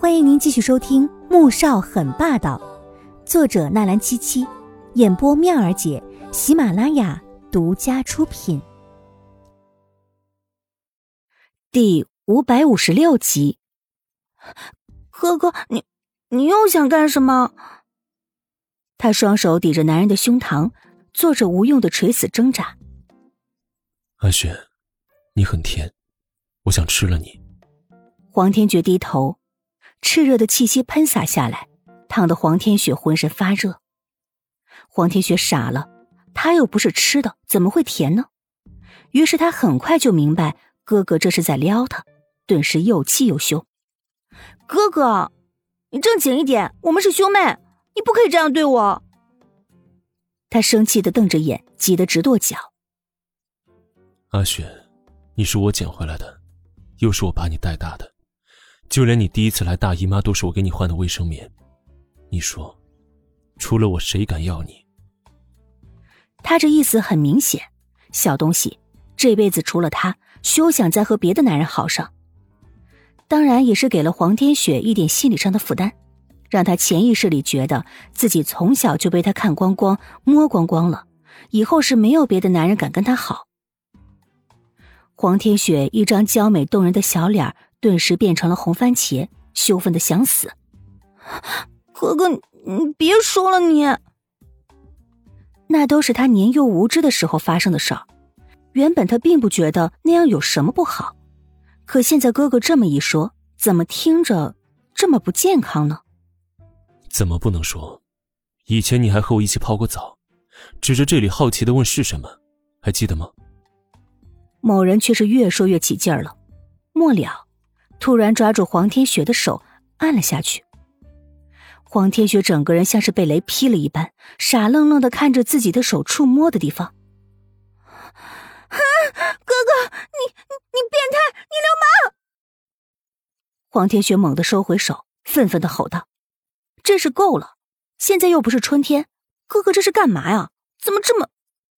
欢迎您继续收听《穆少很霸道》，作者纳兰七七，演播妙儿姐，喜马拉雅独家出品。第五百五十六集，哥哥，你你又想干什么？他双手抵着男人的胸膛，做着无用的垂死挣扎。阿雪，你很甜，我想吃了你。黄天觉低头。炽热的气息喷洒下来，烫得黄天雪浑身发热。黄天雪傻了，他又不是吃的，怎么会甜呢？于是他很快就明白哥哥这是在撩他，顿时又气又羞。哥哥，你正经一点，我们是兄妹，你不可以这样对我。他生气的瞪着眼，急得直跺脚。阿雪，你是我捡回来的，又是我把你带大的。就连你第一次来大姨妈都是我给你换的卫生棉，你说，除了我谁敢要你？他这意思很明显，小东西，这辈子除了他，休想再和别的男人好上。当然也是给了黄天雪一点心理上的负担，让他潜意识里觉得自己从小就被他看光光、摸光光了，以后是没有别的男人敢跟他好。黄天雪一张娇美动人的小脸顿时变成了红番茄，羞愤的想死。哥哥，你别说了，你。那都是他年幼无知的时候发生的事儿。原本他并不觉得那样有什么不好，可现在哥哥这么一说，怎么听着这么不健康呢？怎么不能说？以前你还和我一起泡过澡，指着这里好奇的问是什么，还记得吗？某人却是越说越起劲儿了，末了。突然抓住黄天雪的手，按了下去。黄天雪整个人像是被雷劈了一般，傻愣愣的看着自己的手触摸的地方。啊，哥哥，你你变态，你流氓！黄天雪猛地收回手，愤愤的吼道：“真是够了！现在又不是春天，哥哥这是干嘛呀？怎么这么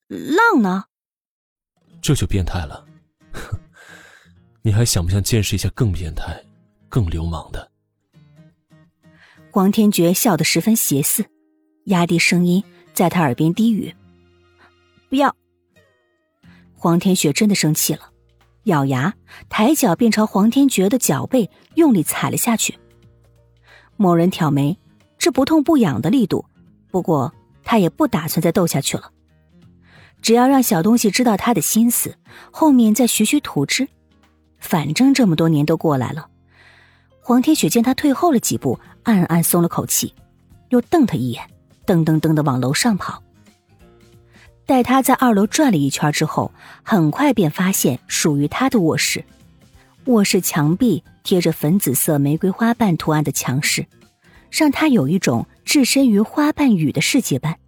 浪呢？”这就变态了。你还想不想见识一下更变态、更流氓的？黄天觉笑得十分邪肆，压低声音在他耳边低语：“不要。”黄天雪真的生气了，咬牙抬脚便朝黄天觉的脚背用力踩了下去。某人挑眉，这不痛不痒的力度，不过他也不打算再斗下去了，只要让小东西知道他的心思，后面再徐徐图之。反正这么多年都过来了，黄天雪见他退后了几步，暗暗松了口气，又瞪他一眼，噔噔噔的往楼上跑。待他在二楼转了一圈之后，很快便发现属于他的卧室。卧室墙壁贴着粉紫色玫瑰花瓣图案的墙饰，让他有一种置身于花瓣雨的世界般。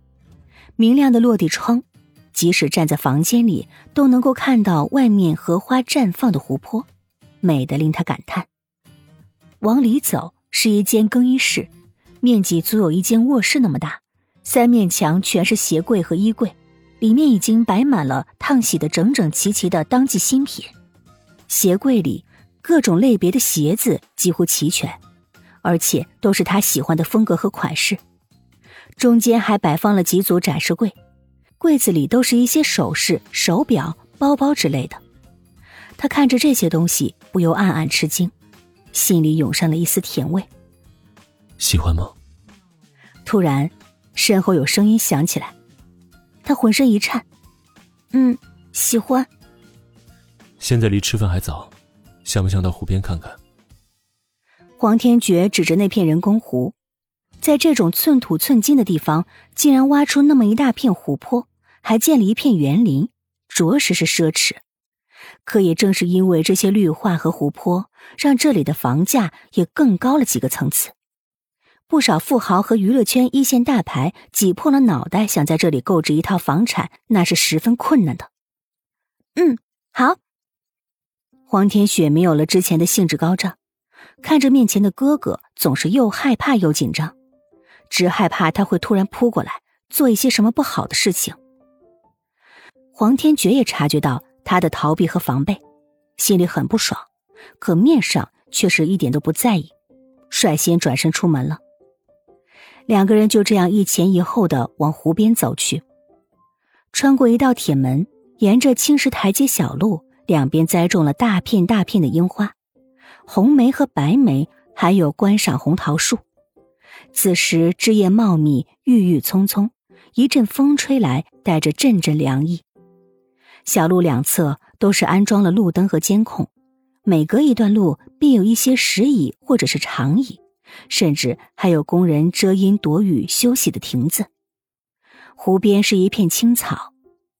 明亮的落地窗。即使站在房间里，都能够看到外面荷花绽放的湖泊，美得令他感叹。往里走是一间更衣室，面积足有一间卧室那么大，三面墙全是鞋柜和衣柜，里面已经摆满了烫洗的整整齐齐的当季新品。鞋柜里各种类别的鞋子几乎齐全，而且都是他喜欢的风格和款式。中间还摆放了几组展示柜。柜子里都是一些首饰、手表、包包之类的。他看着这些东西，不由暗暗吃惊，心里涌上了一丝甜味。喜欢吗？突然，身后有声音响起来，他浑身一颤。嗯，喜欢。现在离吃饭还早，想不想到湖边看看？黄天觉指着那片人工湖，在这种寸土寸金的地方，竟然挖出那么一大片湖泊。还建了一片园林，着实是奢侈。可也正是因为这些绿化和湖泊，让这里的房价也更高了几个层次。不少富豪和娱乐圈一线大牌挤破了脑袋想在这里购置一套房产，那是十分困难的。嗯，好。黄天雪没有了之前的兴致高涨，看着面前的哥哥，总是又害怕又紧张，只害怕他会突然扑过来做一些什么不好的事情。黄天觉也察觉到他的逃避和防备，心里很不爽，可面上却是一点都不在意，率先转身出门了。两个人就这样一前一后的往湖边走去，穿过一道铁门，沿着青石台阶小路，两边栽种了大片大片的樱花，红梅和白梅，还有观赏红桃树。此时枝叶茂密，郁郁葱葱，一阵风吹来，带着阵阵凉意。小路两侧都是安装了路灯和监控，每隔一段路便有一些石椅或者是长椅。甚至还有工人遮阴躲雨休息的亭子。湖边是一片青草，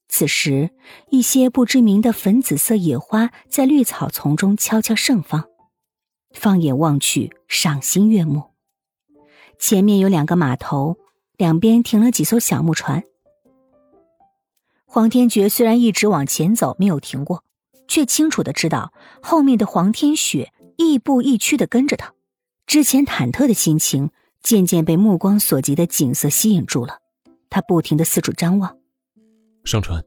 此时一些不知名的粉紫色野花在绿草丛中悄悄盛放，放眼望去赏心悦目。前面有两个码头，两边停了几艘小木船。黄天觉虽然一直往前走，没有停过，却清楚的知道后面的黄天雪亦步亦趋的跟着他。之前忐忑的心情渐渐被目光所及的景色吸引住了，他不停的四处张望。上船，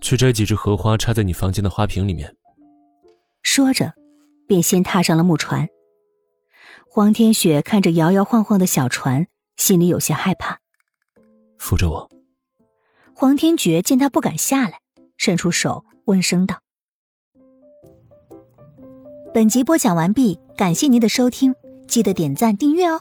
去摘几枝荷花插在你房间的花瓶里面。说着，便先踏上了木船。黄天雪看着摇摇晃晃的小船，心里有些害怕。扶着我。黄天觉见他不敢下来，伸出手温声道：“本集播讲完毕，感谢您的收听。”记得点赞订阅哦。